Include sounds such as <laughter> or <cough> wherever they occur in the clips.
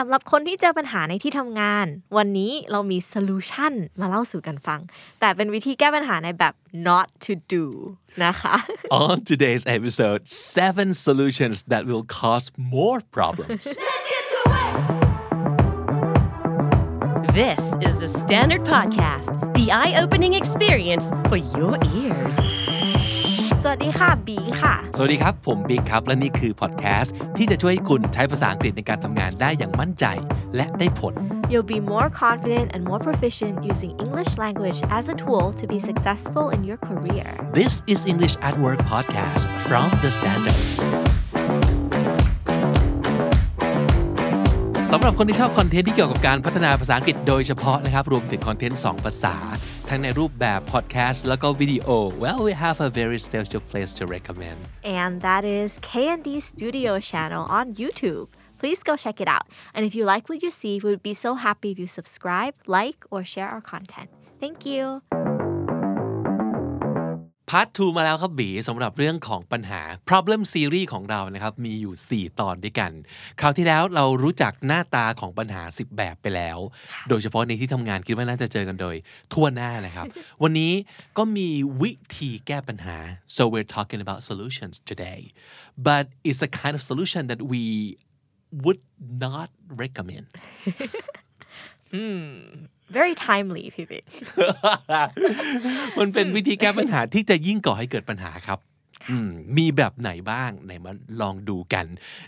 สำหรับคนที่เจอปัญหาในที่ทำงาน วันนี้เรามี solution มาเล่าสู่กันฟัง แต่เป็นวิธีแก้ปัญหาในแบบ not to do นะคะ On today's episode, seven solutions that will cause more problems. This is the Standard Podcast, the eye opening experience for your ears. สวัสดีค่ะบีค่ะ สวัสดีครับ ผมบิ๊กครับ และนี่คือพอดแคสต์ที่จะช่วยให้คุณใช้ภาษาอังกฤษในการทำงานได้อย่างมั่นใจและได้ผล You'll be more confident and more proficient using English language as a tool to be successful in your career. This is English at Work podcast from the Standard สำหรับคนที่ชอบคอนเทนต์ที่เกี่ยวกับการพัฒนาภาษาอังกฤษโดยเฉพาะนะครับ รวมถึงคอนเทนต์ 2 ภาษา ทั้งในรูปแบบพอดแคสต์แล้วก็วิดีโอ well we have a very special place to recommend And that is K&D Studio channel on YouTube. Please go check it out. And if you like what you see, we would be so happy if you subscribe, like, or share our content. Thank you. part 2มาแล้วครับบีสำหรับเรื่องของปัญหา problem series ของเรานะครับ มีอยู่ 4 ตอนด้วยกัน คราวที่แล้วเรารู้จักหน้าตาของปัญหา 10 แบบไปแล้ว โดยเฉพาะในที่ทำงานคิดว่าน่าจะเจอกันโดย ทั่วหน้านะครับ วันนี้ก็มีวิธีแก้ปัญหา so we're talking about solutions today but it's a kind of solution that we would not recommend Very timely, Phoebe. มันเป็นวิธีแก้ปัญหาที่จะยิ่งก่อให้เกิดปัญหาครับอืมมีแบบไหนบ้างไหนมาลองดูกัน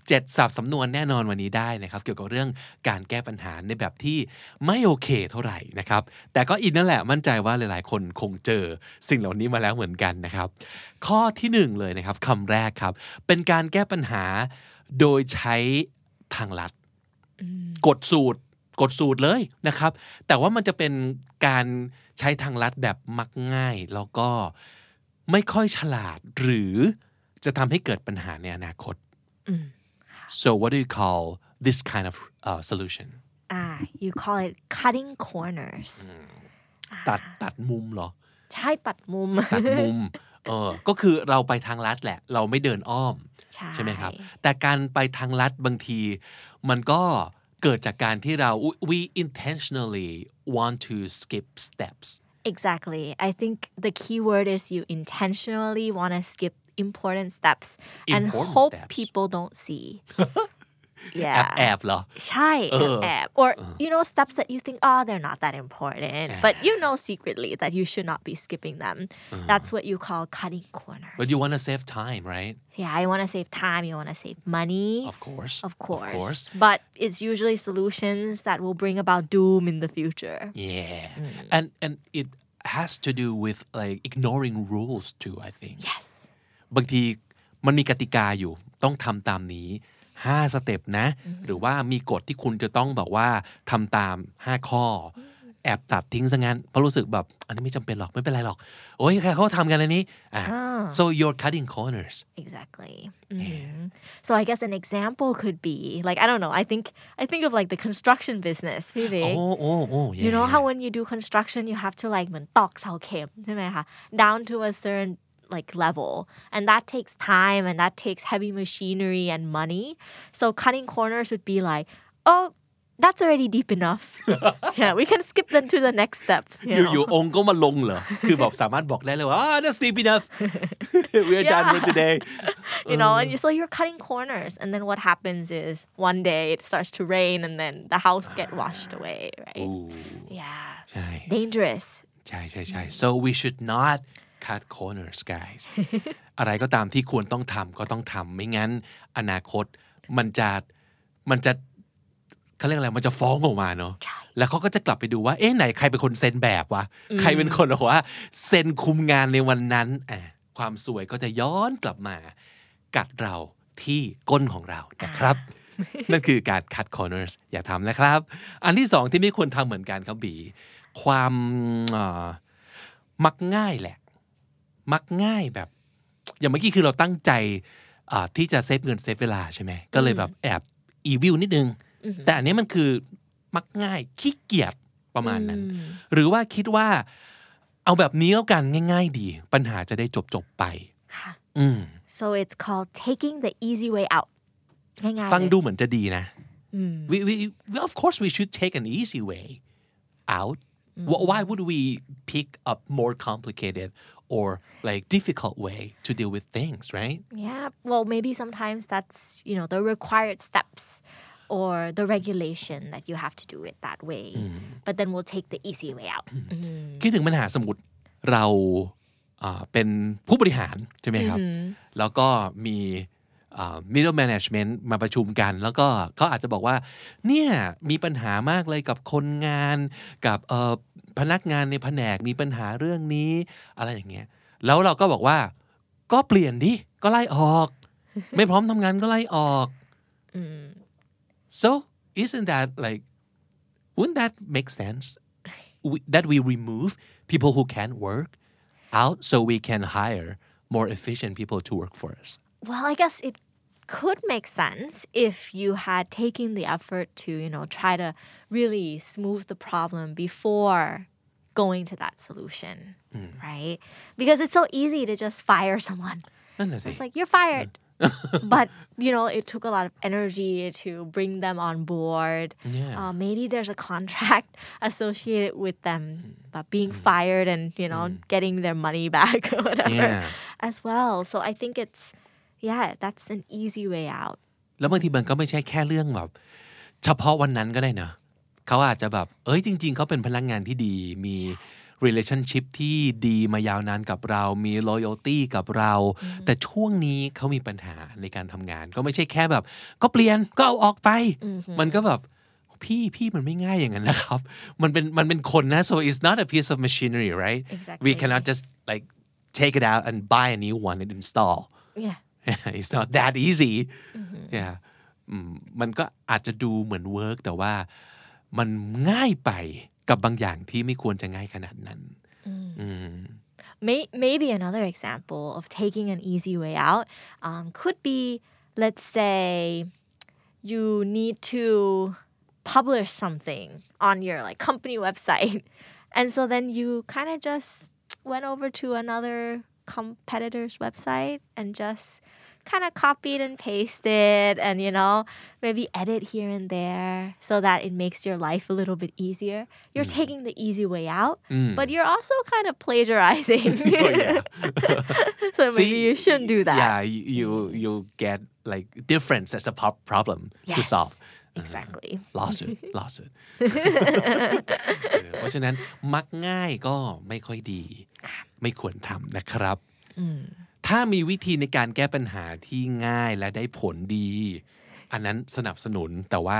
เจ็ดสับสำนวนแน่นอนวันนี้ได้นะครับ เกี่ยวกับเรื่องการแก้ปัญหาในแบบที่ไม่โอเคเท่าไหร่นะครับ แต่ก็อีกนั่นแหละมั่นใจว่าหลายๆ คนคงเจอสิ่งเหล่านี้มาแล้วเหมือนกันนะครับ ข้อที่หนึ่งเลยนะครับคำแรกครับ เป็นการแก้ปัญหาโดยใช้ทางลัดกดสูตร กดสูตรเลยนะครับ แต่ว่ามันจะเป็นการใช้ทางลัดแบบมักง่าย แล้วก็ไม่ค่อยฉลาดหรือจะทำให้เกิดปัญหาในอนาคต so what do you call this kind of uh, solution Ah, you call it cutting corners. ตัดตัดมุมเหรอ ใช่ตัดมุม ตัดมุม เออ ก็คือเราไปทางลัดแหละ เราไม่เดินอ้อม ใช่ไหมครับ แต่การไปทางลัดบางที มันก็ เกิดจากการที่เรา we intentionally want to skip steps Exactly. I think the key word is you intentionally want to skip important steps and Important hope steps. people don't see. <laughs> แอบ yeah. แอบเหรอ ใช่แอบแอบ or you know steps that you think oh they're not that important but you know secretly that you should not be skipping them that's what you call cutting corners but you want to save time right yeah you want to save time you want to save money of course of course, of course but it's usually solutions that will bring about doom in the future yeah and and it has to do with like ignoring rules too I think yes บางทีมันมีกติกาอยู่ต้องทำตามนี้ 5 สเต็ปนะ หรือว่ามีกฎที่คุณจะต้องแบบว่าทำตาม 5 ข้อ แอบตัดทิ้งซะงั้นเพราะรู้สึกแบบ อันนี้ไม่จำเป็นหรอก ไม่เป็นไรหรอก โอ้ยใครเขาทำกันอันนี้อะ so you're cutting corners Exactly. Mhm. So I guess an example could be like I don't know. I think I think of like the construction business. Maybe. โอ้โอ้โอ้ yeah, You know yeah. how when you do construction you have to like เหมือนตอกเสาเข็มใช่ไหมคะ down to a certain like level and that takes time and that takes heavy machinery and money so cutting corners would be like oh that's already deep enough <laughs> yeah we can skip them to the next step อ you ยู่ know? อยู่องค์ก็มาลงเหรอ คือแบบสามารถบอกได้เลยว่า ah that's deep enough <laughs> <laughs> we're done for Yeah. today you know and you, so you're cutting corners and then what happens is one day it starts to rain and then the house get washed away right อู้ yeah ใช่ dangerous ใช่ใช่ใช่ so we should not cut corners guys อะไรก็ตามที่ควรต้องทำก็ต้องทำไม่งั้น อนาคตมันจะมันจะเขาเรียกอะไรมันจะฟ้องออกมาเนาะใช่แล้วเขาก็จะกลับไปดูว่า เอ๊ะไหนใครเป็นคนเซ็นแบบวะ ใครเป็นคนบอกว่าเซ็นคุมงานในวันนั้นอะความสวยก็จะย้อนกลับมา กัดเราที่ก้นของเรานะครับ นั่นคือการ cut corners อย่าทำนะครับ อันที่สองที่ไม่ควรทำเหมือนกันครับบี ความเอ่อมักง่ายแหละ มักง่ายแบบ อย่างเมื่อกี้คือเราตั้งใจอ่าที่จะเซฟเงินเซฟเวลาใช่ไหมก็เลยแบบแอบอีวิวนิดนึง แต่อันนี้มันคือมักง่ายขี้เกียจประมาณนั้น หรือว่าคิดว่า เอาแบบนี้แล้วกันง่าย ๆ ดี ปัญหาจะได้จบจบๆไปค่ะอืม so it's called taking the easy way out ง่ายๆฟังเลยดูเหมือนจะดีนะ we, we, we of course we should take an easy way out Wh- why would we pick a more complicated or like difficult way to deal with things right Yeah, well, maybe sometimes that's, you know, the required steps or the regulation that you have to do it that way. But then we'll take the easy way out. คิดถึงปัญหาสมมติเราอ่าเป็นผู้บริหารใช่ไหมครับ แล้วก็มีอ่า Middle management มาประชุมกัน แล้วก็เขาอาจจะบอกว่า เนี่ยมีปัญหามากเลยกับคนงานกับเอ่อพนักงานในแผนกมีปัญหาเรื่องนี้อะไรอย่างเงี้ย แล้วเราก็บอกว่า ก็เปลี่ยนดิก็ไล่ออก ไม่พร้อมทำงานก็ไล่ออก so isn't that like wouldn't that make sense we, that we remove people who can't work out so we can hire more efficient people to work for us Well, I guess it could make sense if you had taken the effort to, you know, try to really smooth the problem before going to that solution, mm. right? Because it's so easy to just fire <laughs> someone. It's like you're fired. <laughs> but you know, it took a lot of energy to bring them on board. Yeah. Uh, maybe there's a contract <laughs> associated with them, mm. but being mm. fired and you know mm. getting their money back or whatever yeah. as well. So I think it's yeah, that's an easy way out. แล้วบางทีมันก็ไม่ใช่แค่เรื่องแบบ เฉพาะวันนั้นก็ได้นะเขาอาจจะแบบ เอ้ยจริง ๆ เขาเป็นพนักงานที่ดี มี relationship ที่ดีมายาวนานกับเรา มี loyalty กับเรา แต่ช่วงนี้เขามีปัญหาในการทำงาน ก็ไม่ใช่แค่แบบ ก็เปลี่ยนก็เอาออกไป มันก็แบบพี่พี่มันไม่ง่ายอย่างนั้นนะครับ มันเป็นมันเป็นคนนะ so it's not a piece of machinery right Exactly. we cannot just like take it out and buy a new one and install Yeah. <laughs> it's not that easy yeah อืมมันก็อาจจะดูเหมือนเวิร์กแต่ว่ามันง่ายไปกับบางอย่างที่ไม่ควรจะง่ายขนาดนั้น May, maybe another example of taking an easy way out um, could be let's say you need to publish something on your like company website <laughs> and so then you kind of just went over to another competitor's website and just kind of copied and pasted and you know maybe edit here and there so that it makes your life a little bit easier you're taking the easy way out but you're also kind of plagiarizing <laughs> Oh, yeah. <laughs> so maybe See, you shouldn't do that yeah you you, you get like difference as a pro- problem to Yes. solve exactly lawsuit <laughs> lawsuit เออเพราะฉะนั้นมักง่ายก็ไม่ค่อยดี ไม่ควรทำนะครับ ถ้ามีวิธีในการแก้ปัญหาที่ง่ายและได้ผลดี อันนั้นสนับสนุนแต่ว่า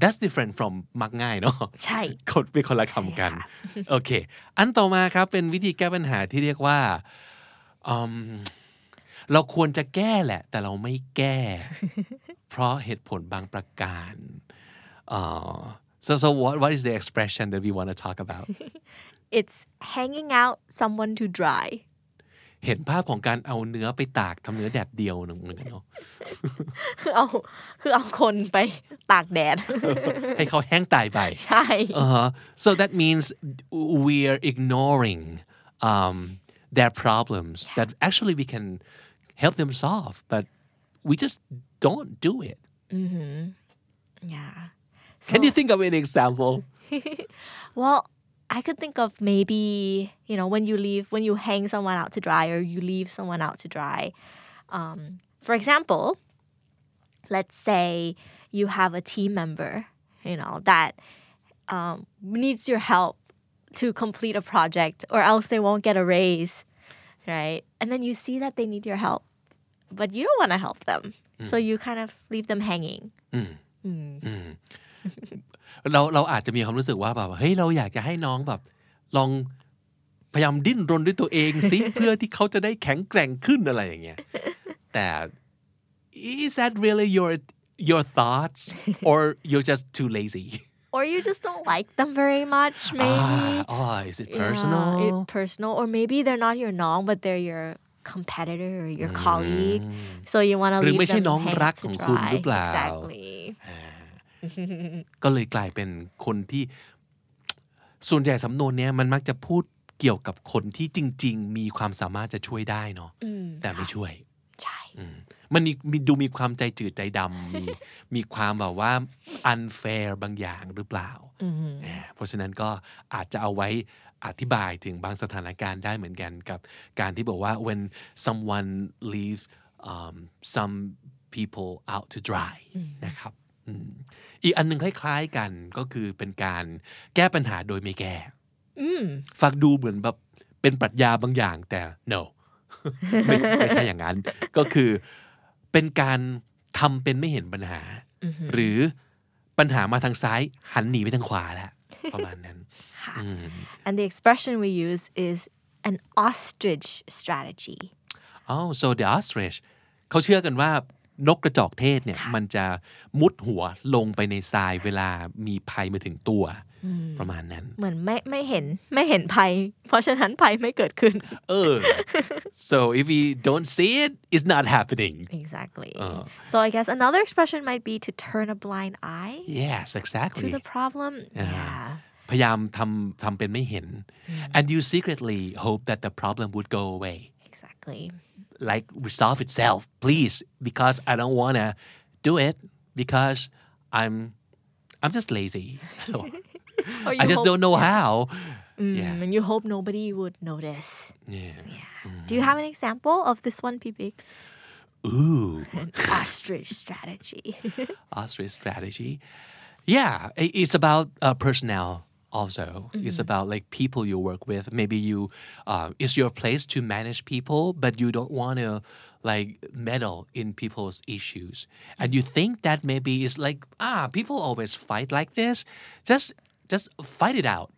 that's different from มักง่ายเนาะใช่คนเป็นคนละคำกันโอเค อันต่อมาครับเป็นวิธีแก้ปัญหาที่เรียกว่าอืมเราควรจะแก้แหละ แต่เราไม่แก้ เพราะเหตุผลบางประการอ่า so so what what is the expression that we want to talk about it's hanging out someone to dry เห็นภาพของการเอาเนื้อไปตากทำเนื้อแดดเดียวหนึ่งเหมือนกันเนาะคือเอาคือเอาคนไปตากแดด ให้เขาแห้งตายไป ใช่ Uh-huh. So that means we're ignoring um, their problems that actually we can help them solve, but we just don't do it. yeah Can you So- think of an example? Well, I could think of maybe, you know, when you leave, when you hang someone out to dry or you leave someone out to dry. Um, for example, let's say you have a team member, you know, that um, needs your help to complete a project or else they won't get a raise, right? And then you see that they need your help, but you don't want to help them. So you kind of leave them hanging. <laughs> เราเราอาจจะมีความรู้สึกว่าแบบเฮ้ยเราอยากจะให้น้องแบบ ลองพยายามดิ้นรนด้วยตัวเองซิเพื่อที่เขาจะได้แข็งแกร่งขึ้นอะไรอย่างเงี้ยแต่ is that really your your thoughts or you're just too lazy Or you just don't like them very much, maybe. ah, oh is it personal Yeah, it, personal, or maybe they're not your nong, but they're your competitor or your colleague. So you want to หรือ leave ไม่ใช่ them น้อง hang รัก to ของคุณ dry. หรือเปล่า Exactly. ก็เลยกลายเป็นคนที่ ส่วนใหญ่สำนวนเนี้ยมันมักจะพูดเกี่ยวกับคนที่จริง ๆ มีความสามารถจะช่วยได้เนาะอืมแต่ไม่ช่วยใช่มันมีมีดูมีความใจจืดใจดำมีมีความแบบว่า unfair บางอย่างหรือเปล่าอ่า เพราะฉะนั้นก็อาจจะเอาไว้อธิบายถึงบางสถานการณ์ได้เหมือนกันกับการที่บอกว่า when someone leaves um, some people out to dry นะครับ อืมอีกอันหนึงคล้ายๆกันก็คือเป็นการแก้ปัญหาโดยไม่แก้ฟังดูเหมือนแบบเป็นปรัชญาบางอย่างแต่ no ไม่ไม่ใช่อย่างนั้น ก็คือเป็นการทำเป็นไม่เห็นปัญหา หรือปัญหามาทางซ้ายหันหนีไปทางขวาแล้วประมาณนั้น and the expression we use is an ostrich strategy oh so the ostrich เขาเชื่อกันว่า นกกระจอกเทศเนี่ยมันจะมุดหัวลงไปในทรายเวลามีภัยมาถึงตัว ประมาณนั้น เหมือนไม่ไม่เห็นไม่เห็นภัย เพราะฉะนั้นภัยไม่เกิดขึ้น เออ so if we don't see it it's not happening exactly so I guess another expression might be to turn a blind eye yes to exactly the problem yeah พยายามทำทำเป็นไม่เห็น and you secretly hope that the problem would go away exactly like resolve itself please because I don't wanna do it because I'm I'm just lazy. <laughs> <laughs> I just hope- don't know how. Mm, yeah. and you hope nobody would notice. Yeah. Do you have an example of this one Pipik ooh. An <laughs> ostrich strategy. Ostrich strategy. Yeah, it's about uh, personnel also. It's about like people you work with. Maybe you, uh, it's your place to manage people, but you don't want to like meddle in people's issues. And you think that maybe it's like, ah, people always fight like this. Just, just fight it out.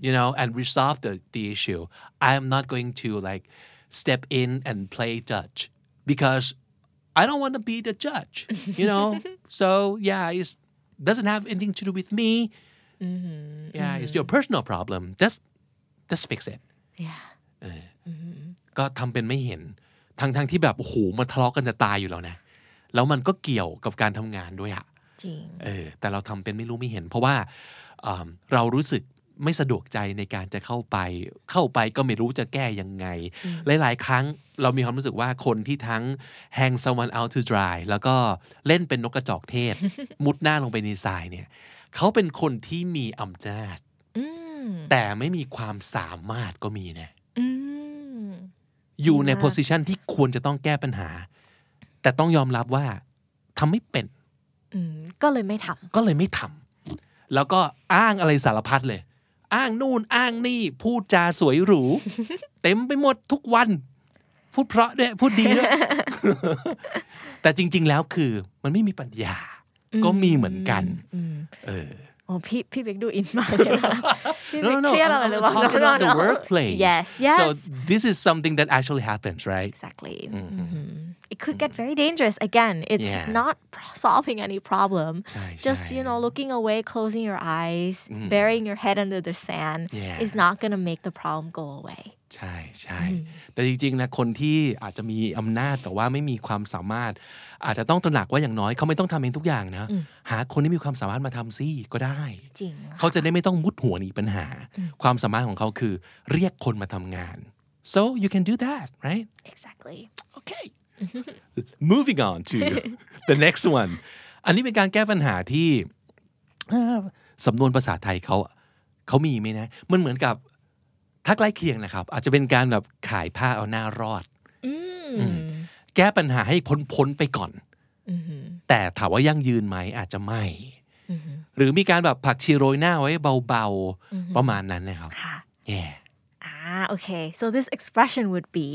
You know, and resolve the, the issue. I am not going to like step in and play judge because I don't want to be the judge, you know? <laughs> so, yeah, it doesn't have anything to do with me. Yeah, it's your personal problem. Just, just fix it. yeah ก็ทำเป็นไม่เห็นทั้งทั้งที่แบบโอ้โหมันทะเลาะกันจะตายอยู่แล้วนะ แล้วมันก็เกี่ยวกับการทำงานด้วยอะจริงเออแต่เราทำเป็นไม่รู้ไม่เห็น เพราะว่าอ่าเรารู้สึกไม่สะดวกใจในการจะเข้าไป เข้าไปก็ไม่รู้จะแก้ยังไง หลาย ๆ ครั้งเรามีความรู้สึกว่าคนที่ทั้ง hang someone out to dry แล้วก็เล่นเป็นนกกระจอกเทศ มุดหน้าลงไปในทรายเนี่ย เขาเป็นคนที่มีอำนาจอืมแต่ไม่มีความสามารถก็มีนะอืมอยู่ในมาก position ที่ควรจะต้องแก้ปัญหา แต่ต้องยอมรับว่าทำไม่เป็นอืมก็เลยไม่ทำก็เลยไม่ทำแล้วก็อ้างอะไรสารพัดเลย อ้างนู่นอ้างนี่ พูดจาสวยหรู เต็มไปหมดทุกวัน พูดเพราะด้วย พูดดีด้วย แต่จริง ๆ แล้วคือ มันไม่มีปัญญา ก็มีเหมือนกัน เออ โอ้พี่พี่เบกดูอินมากเลยนะ<laughs> พี่เบ No, ก no, no. เ<laughs> ครียด I'm, อะไร I'm หรือเปล่า talking No, about the no. workplace. yes yes So this is something that actually happens, right? exactly Mhm. it could get very dangerous again it's Yeah. not pro- solving any problem ใช่ just ใช่ you know looking away closing your eyes burying your head under the sand Yeah. is not gonna make the problem go away ใช่ใช่แต่จริงๆนะคนที่อาจจะมีอำนาจแต่ว่าไม่มีความสามารถ อาจจะต้องตระหนักว่าอย่างน้อยเขาไม่ต้องทำเองทุกอย่างนะหาคนที่มีความสามารถมาทำซิก็ได้จริงเขาจะได้ไม่ต้องมุดหัวหนีปัญหา ความสามารถของเขาคือ เรียกคนมาทำงาน so you can do that right exactly okay moving on to the next one อันนี้เป็นการแก้ปัญหาที่เอ่อสำนวนภาษาไทยเขาเขามีไหมนะ มันเหมือนกับ ถ้าใกล้เคียงนะครับ อาจจะเป็นการแบบขายผ้าเอาหน้ารอดอืมแก้ปัญหาให้พ้นพ้นๆไปก่อนแต่ถามว่ายั่งยืนไหมอาจจะไม่ หรือมีการแบบผักชีโรยหน้าไว้เบาๆ ประมาณนั้นนะครับค่ะ yeah Ah, okay. So this expression would be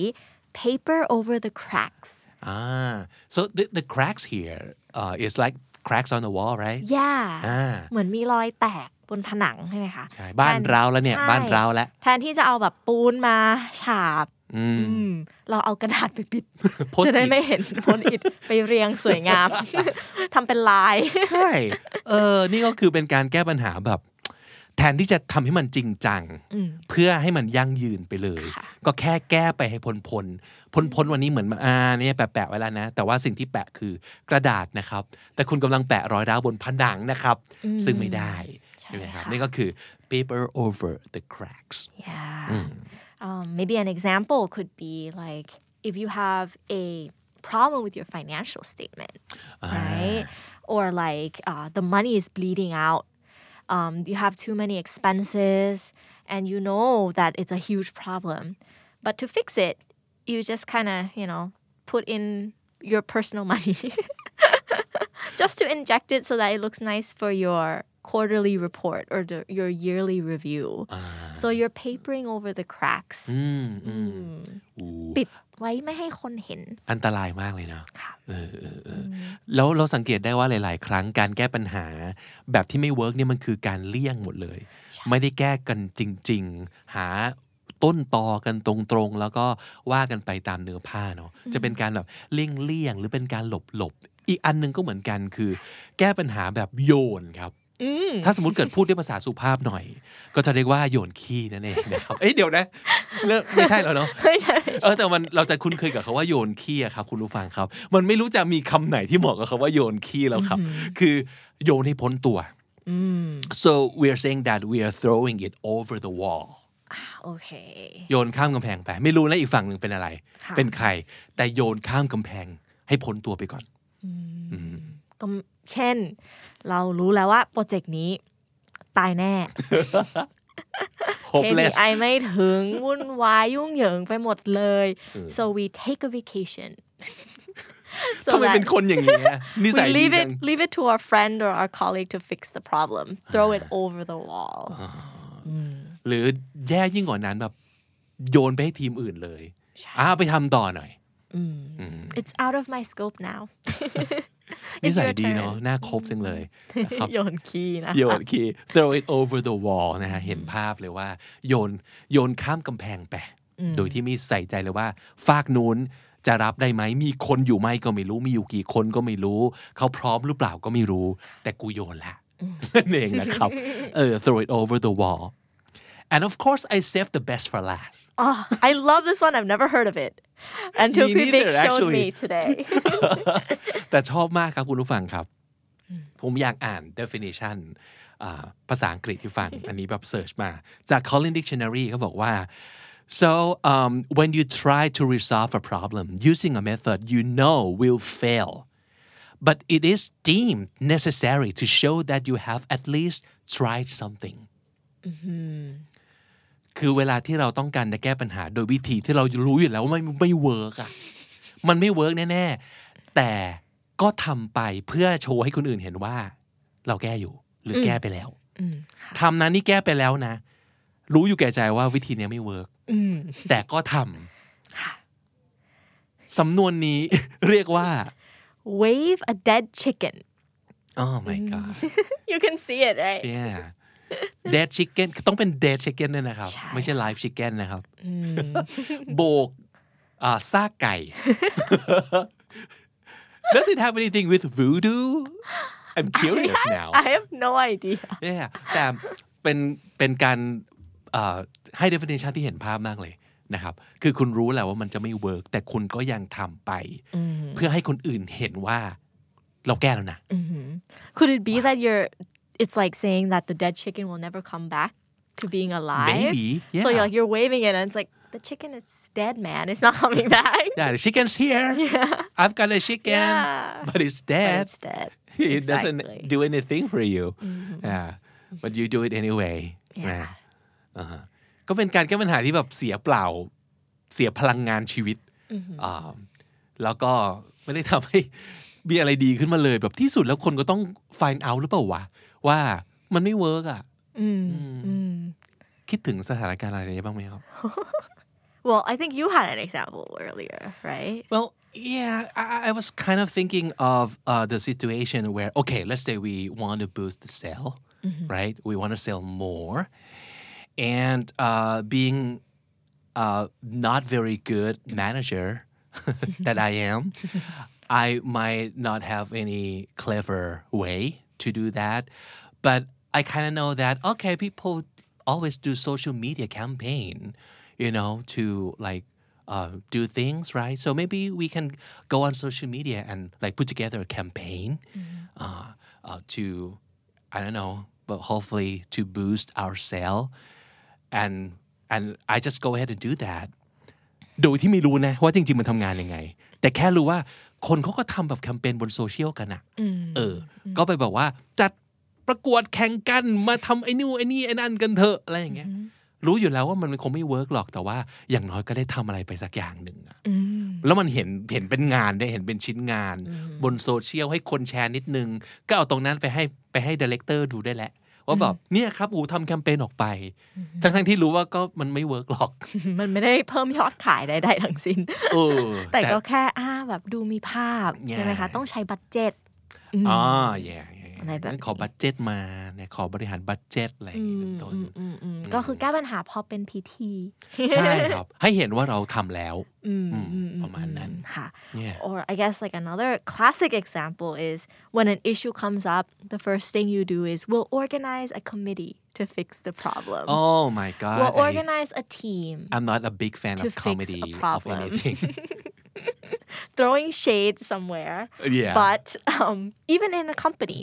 paper over the cracks. ah so the the cracks here uh, is like cracks on the wall right Yeah. อ่าเหมือนมีรอยแตก บนผนังใช่ไหมคะใช่บ้านแทเราแล้วเนี่ยใช่บ้านเราแล้วแทนที่จะเอาแบบปูนมาฉาบอืมอืมเราเอากระดาษไปปิด Post-it จะได้ไม่เห็นโพสต์อิดไปเรียงสวยงามทำเป็นลายใช่เออนี่ก็คือเป็นการแก้ปัญหาแบบ แทนที่จะทำให้มันจริงจัง เพื่อให้มันยั่งยืนไปเลยค่ะก็แค่แก้ไปให้พ้นพ้นพ้นพ้นวันนี้เหมือนมาอ่าเนี่ยแปะแปะไว้แล้วนะ แต่ว่าสิ่งที่แปะคือกระดาษนะครับ แต่คุณกำลังแปะรอยร้าวบนผนังนะครับ ซึ่งไม่ได้ใช่ไหมครับ ค่ะ นี่ก็คือ paper over the cracks Yeah. Um, maybe an example could be like if you have a problem with your financial statement, right? Or like uh, the money is bleeding out. Um, you have too many expenses, and you know that it's a huge problem. But to fix it, you just kind of, you know, put in your personal money <laughs> just to inject it so that it looks nice for your quarterly report or the, your yearly review. So you're papering over the cracks. อืมอืมอู้ปิดไว้ไม่ให้คนเห็น อันตรายมากเลยเนาะค่ะเออเออเออแล้วเราสังเกตได้ว่าหลาย ๆ ครั้งการแก้ปัญหา แบบที่ไม่ work เนี่ยมันคือการเลี่ยงหมดเลย ไม่ได้แก้กันจริง ๆ หาต้นตอกันตรงๆ แล้วก็ว่ากันไปตามเนื้อผ้าเนาะจะเป็นการแบบเลี่ยงเลี่ยงๆหรือเป็นการหลบหลบๆอีกอันหนึ่งก็เหมือนกันคือ แก้ปัญหาแบบโยนครับอืม ถ้าสมมติเกิดพูดด้วยภาษาสุภาพหน่อย ก็จะเรียกว่าโยนขี้นั่นเองนะครับเอ้ยเดี๋ยวนะเลิกไม่ใช่แล้วเนาะไม่ใช่เออแต่มันเราจะคุ้นเคยกับคาว่าโยนขี้อะครับคุณผู้ฟังครับ มันไม่รู้จะมีคำไหนที่เหมาะกับคาว่าโยนขี้แล้วครับ คือโยนให้พ้นตัวอืม so we are saying that we are throwing it over the wall โอเค โยนข้ามกำแพงไป ไม่รู้นะอีกฝั่งหนึ่งเป็นอะไรค่ะเป็นใคร แต่โยนข้ามกำแพงให้พ้นตัวไปก่อนก็ เช่น เรารู้แล้วว่าโปรเจกต์นี้ ตายแน่ hopeless KPI ไม่ถึง วุ่นวาย ยุ่งเหยิงไปหมดเลย so we take a vacation so ทำไม that เป็นคนอย่างนี้ยนิ we สัยดี leave จั it ง leave it to our friend or our colleague to fix the problem throw it over the wall หรือแย่ยิ่งกว่านั้นแบบ โยนไปให้ทีมอื่นเลยอ้าไปทำต่อหน่อย it's out of my scope now นิ It's สัย your ดี turn เนาะน่าคบจังเลยนะครับโยนขี้นะโยนคี throw it over the wall นะฮะเห็นภาพเลยว่า โยนโยนข้ามกำแพงไป โดยที่ไม่ใส่ใจเลยว่า ฝากนู้นจะรับได้ไหม มีคนอยู่ไหมก็ไม่รู้ มีอยู่กี่คนก็ไม่รู้ เขาพร้อมหรือเปล่าก็ไม่รู้ แต่กูโยนละนั่นเองนะครับ เออ throw it over the wall and of course I save the best for last oh I love this one I've never heard of it until Me P Big neither, showed me actually. today <laughs> แต่ชอบมากครับคุณผู้ฟังครับ ผมอยากอ่าน definition อ่าภาษาอังกฤษให้ฟัง อันนี้แบบเสิร์ชมา จาก Collins Dictionary เขาบอกว่า so um, when you try to resolve a problem using a method you know will fail but it is deemed necessary to show that you have at least tried something คือเวลาที่เราต้องการจะแก้ปัญหา โดยวิธีที่เรารู้อยู่แล้วว่าไม่ไม่ work อะมันไม่ work แน่ๆแต่ก็ทำไปเพื่อโชว์ให้คนอื่นเห็นว่า เราแก้อยู่ หรือแก้ไปแล้วทำนะนี่แก้ไปแล้วนะ รู้อยู่แก่ใจว่าวิธีเนี้ยไม่ work แต่ก็ทำสำนวนนี้เรียกว่า wave a dead chicken oh my god you can see it right yeah dead chicken ต้องเป็น dead chicken ด้วยนะครับใช่ไม่ใช่ live chicken นะครับโบกอ่าซากไก่ Does it have anything with voodoo I'm curious now I have no idea yeah แต่เป็นเป็นการเอ่อให้ definition ที่เห็นภาพมากเลยนะครับ คือคุณรู้แหละว่ามันจะไม่เวิร์กแต่คุณก็ยังทำไป เพื่อให้คนอื่นเห็นว่าเราแก้แล้วนะ could it be that you're it's like saying that the dead chicken will never come back to being alive Maybe, so yeah. you're like you're waving it and it's like the chicken is dead man it's not <laughs> coming back yeah the chicken's here <laughs> I've got a chicken Yeah. but it's But dead it's dead <laughs> it doesn't Exactly. do anything for you yeah but you do it anyway Yeah. นะอ่าฮะก็เป็นการแก้ปัญหาที่แบบเสียเปล่า เสียพลังงานชีวิตอ่าแล้วก็ไม่ได้ทำให้มีอะไรดีขึ้นมาเลย แบบที่สุดแล้วคนก็ต้อง find out หรือเปล่าวะ ว่ามันไม่เวิร์กอ่ะ คิดถึงสถานการณ์อะไรบ้างไหมครับ <laughs> well I think you had an example earlier right Well, yeah, I, I was kind of thinking of uh, the situation where, okay, let's say we want to boost the sale, right? We want to sell more. And uh, being uh, not very good manager <laughs> that I am, <laughs> I might not have any clever way to do that. But I kind of know that, okay, people always do social media campaign, you know, to like uh, do things, right? So maybe we can go on social media and like put together a campaign uh, uh, to, I don't know, but hopefully to boost our sale. And and I just go ahead and do that. โดยที่ไม่รู้นะว่าจริงๆมันทำงานยังไง แต่แค่รู้ว่า คนเขาก็ทำแบบแคมเปญบนโซเชียลกันอะอืมเออ ก็ไปบอกว่าจัดประกวดแข่งกันมาทำไอ้นู่นไอ้นี่ไอ้นั่นกันเถอะอะไรอย่างเงี้ยรู้อยู่แล้วว่ามันคงไม่เวิร์กหรอกแต่ว่า อย่างน้อยก็ได้ทำอะไรไปสักอย่างหนึ่งอะอืมแล้วมันเห็นเห็นเป็นงานได้เห็นเป็นชิ้นงาน บนโซเชียลให้คนแชร์นิดนึง ก็เอาตรงนั้นไปให้ไปให้ director ดูได้แหละ ว่าแบบเนี่ยครับอูทำแคมเปญออกไป ทั้งทั้งๆที่รู้ว่าก็มันไม่ work หรอก มันไม่ได้เพิ่มยอดขายใดๆทั้งสิ้นเออแต่ก็แค่อ่าแบบดูมีภาพใช่ไหมคะ Yeah ต้องใช้ budgetมอ๋อแย่ อะไรแบบนี้ขอ budget มาเนี่ยขอบริหาร budget อะไรอย่างอืงี้มเป็นต้นอืมอืมอืมก็คือแก้ปัญหาพอเป็นพิธี ใช่ครับ ให้เห็นว่าเราทำแล้วอืมอืมอืมประมาณนั้นค่ะ Yeah. or I guess like another classic example is when an issue comes up the first thing you do is we'll organize a committee to fix the problem Oh my god we'll I- organize a team I'm not a big fan to of fix a comedy of problem. anything throwing shade somewhere Yeah. but um, even in a company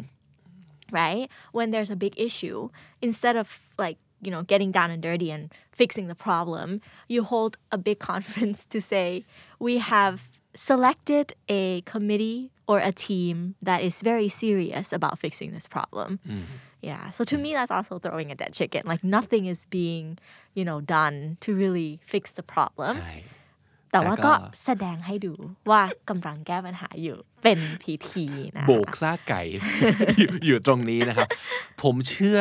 right? When there's a big issue instead of like you know getting down and dirty and fixing the problem you hold a big <laughs> conference to say we have selected a committee or a team that is very serious about fixing this problem. Mm-hmm. Yeah so to me mm-hmm. that's also throwing a dead chicken. Like nothing is being you know done to really fix the problem. ใช่ แต่ว่าแต่ก็ก็แสดงให้ดูว่ากำลังแก้ปัญหาอยู่เป็นพิธีนะโบกซากไก่อยู่อยู่ตรงนี้นะครับ ผมเชื่อ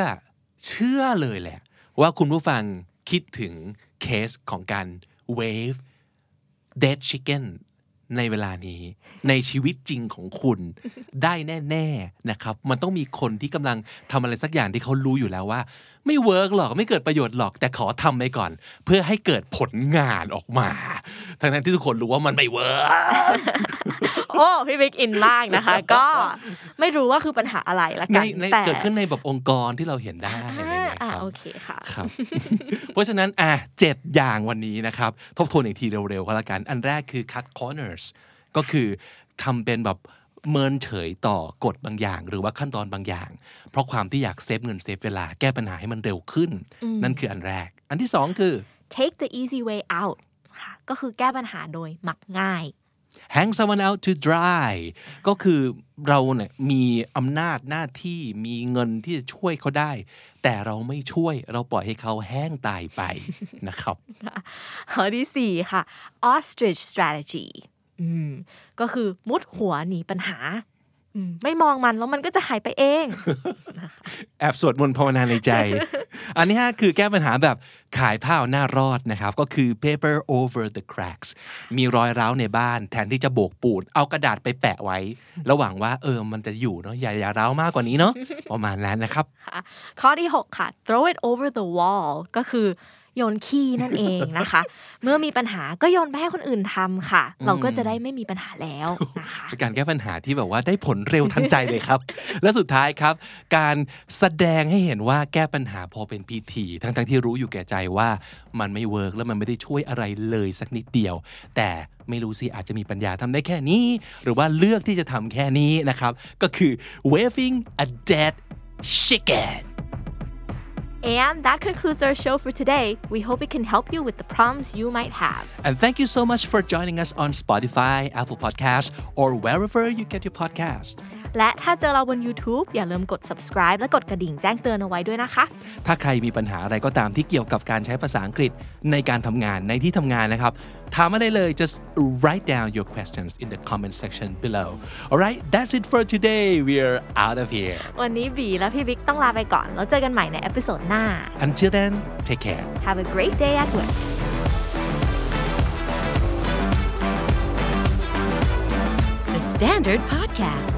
เชื่อเลยแหละ ว่าคุณผู้ฟังคิดถึงเคสของการ wave dead chicken ในเวลานี้ในชีวิตจริงของคุณได้แน่ ๆนะครับ มันต้องมีคนที่กำลังทำอะไรสักอย่างที่เขารู้อยู่แล้วว่าไม่ work หรอกไม่เกิดประโยชน์หรอก แต่ขอทำไปก่อน เพื่อให้เกิดผลงานออกมา ทั้งๆที่ทุกคนรู้ว่ามันไม่ workโอ้พี่บิ๊ก in มากนะคะ ก็ไม่รู้ว่าคือปัญหาอะไรละในกันในแต่เกิดขึ้นในแบบองค์กรที่เราเห็นได้อะไรอย่างเงี้ยอ่าครับโอเคค่ะครับ เพราะฉะนั้นอะเจ็ดอย่างวันนี้นะครับ ทบทวนอีกทีเร็วๆก็แล้วกัน อันแรกคือ cut corners ก็คือทำเป็นแบบ เมินเฉยต่อกฎบางอย่าง หรือว่าขั้นตอนบางอย่าง เพราะความที่อยากเซฟเงินเซฟเวลาแก้ปัญหาให้มันเร็วขึ้น นั่นคืออันแรก อันที่สองคือ take the easy way out ค่ะก็คือแก้ปัญหาโดยมักง่าย hang someone out to dry ก็คือเราเนี่ยมีอำนาจหน้าที่มีเงินที่จะช่วยเขาได้ แต่เราไม่ช่วยเราปล่อยให้เขาแห้งตายไปนะครับข้อที่สี่ค่ะ ostrich strategy อืม ก็คือมุดหัวหนีปัญหาอืมไม่มองมันแล้วมันก็จะหายไปเอง แอบสวดมนต์ภาวนาในใจ อันนี้ฮะคือแก้ปัญหาแบบขายผ้าเอาหน้ารอดนะครับ ก็คือ paper over the cracks มีรอยร้าวในบ้าน แทนที่จะโบกปูนเอากระดาษไปแปะไว้ ระหวังว่าเออมันจะอยู่เนาะอย่าอย่าร้าวมากกว่านี้เนาะประมาณนั้นนะครับค่ะข้อที่ 6 ค่ะ throw it over the wall ก็คือ โยนขี้นั่นเองนะคะ เมื่อมีปัญหาก็โยนไปให้คนอื่นทำค่ะ เราก็จะได้ไม่มีปัญหาแล้วนะคะเป็นการแก้ปัญหาที่แบบว่าได้ผลเร็วทันใจเลยครับ และสุดท้ายครับ การแสดงให้เห็นว่าแก้ปัญหาพอเป็นพิธี ทั้งๆที่รู้อยู่แก่ใจว่ามันไม่เวิร์กแล้วมันไม่ได้ช่วยอะไรเลยสักนิดเดียว แต่ไม่รู้สิ อาจจะมีปัญญาทำได้แค่นี้ หรือว่าเลือกที่จะทำแค่นี้นะครับ ก็คือ waving a dead chicken And that concludes our show for today. We hope it can help you with the problems you might have. and thank you so much for joining us on Spotify Apple Podcasts or wherever you get your podcast และถ้าเจอเราบน YouTube อย่าลืมกด subscribe และกดกระดิ่งแจ้งเตือนเอาไว้ด้วยนะคะ ถ้าใครมีปัญหาอะไรก็ตามที่เกี่ยวกับการใช้ภาษาอังกฤษในการทำงานในที่ทำงานนะครับถามมาได้เลย just write down your questions in the comment section below alright that's it for today we're out of here วันนี้บีและพี่บิ๊กต้องลาไปก่อน แล้วเจอกันใหม่ใน episode หน้า until then take care Have a great day at work The Standard Podcast,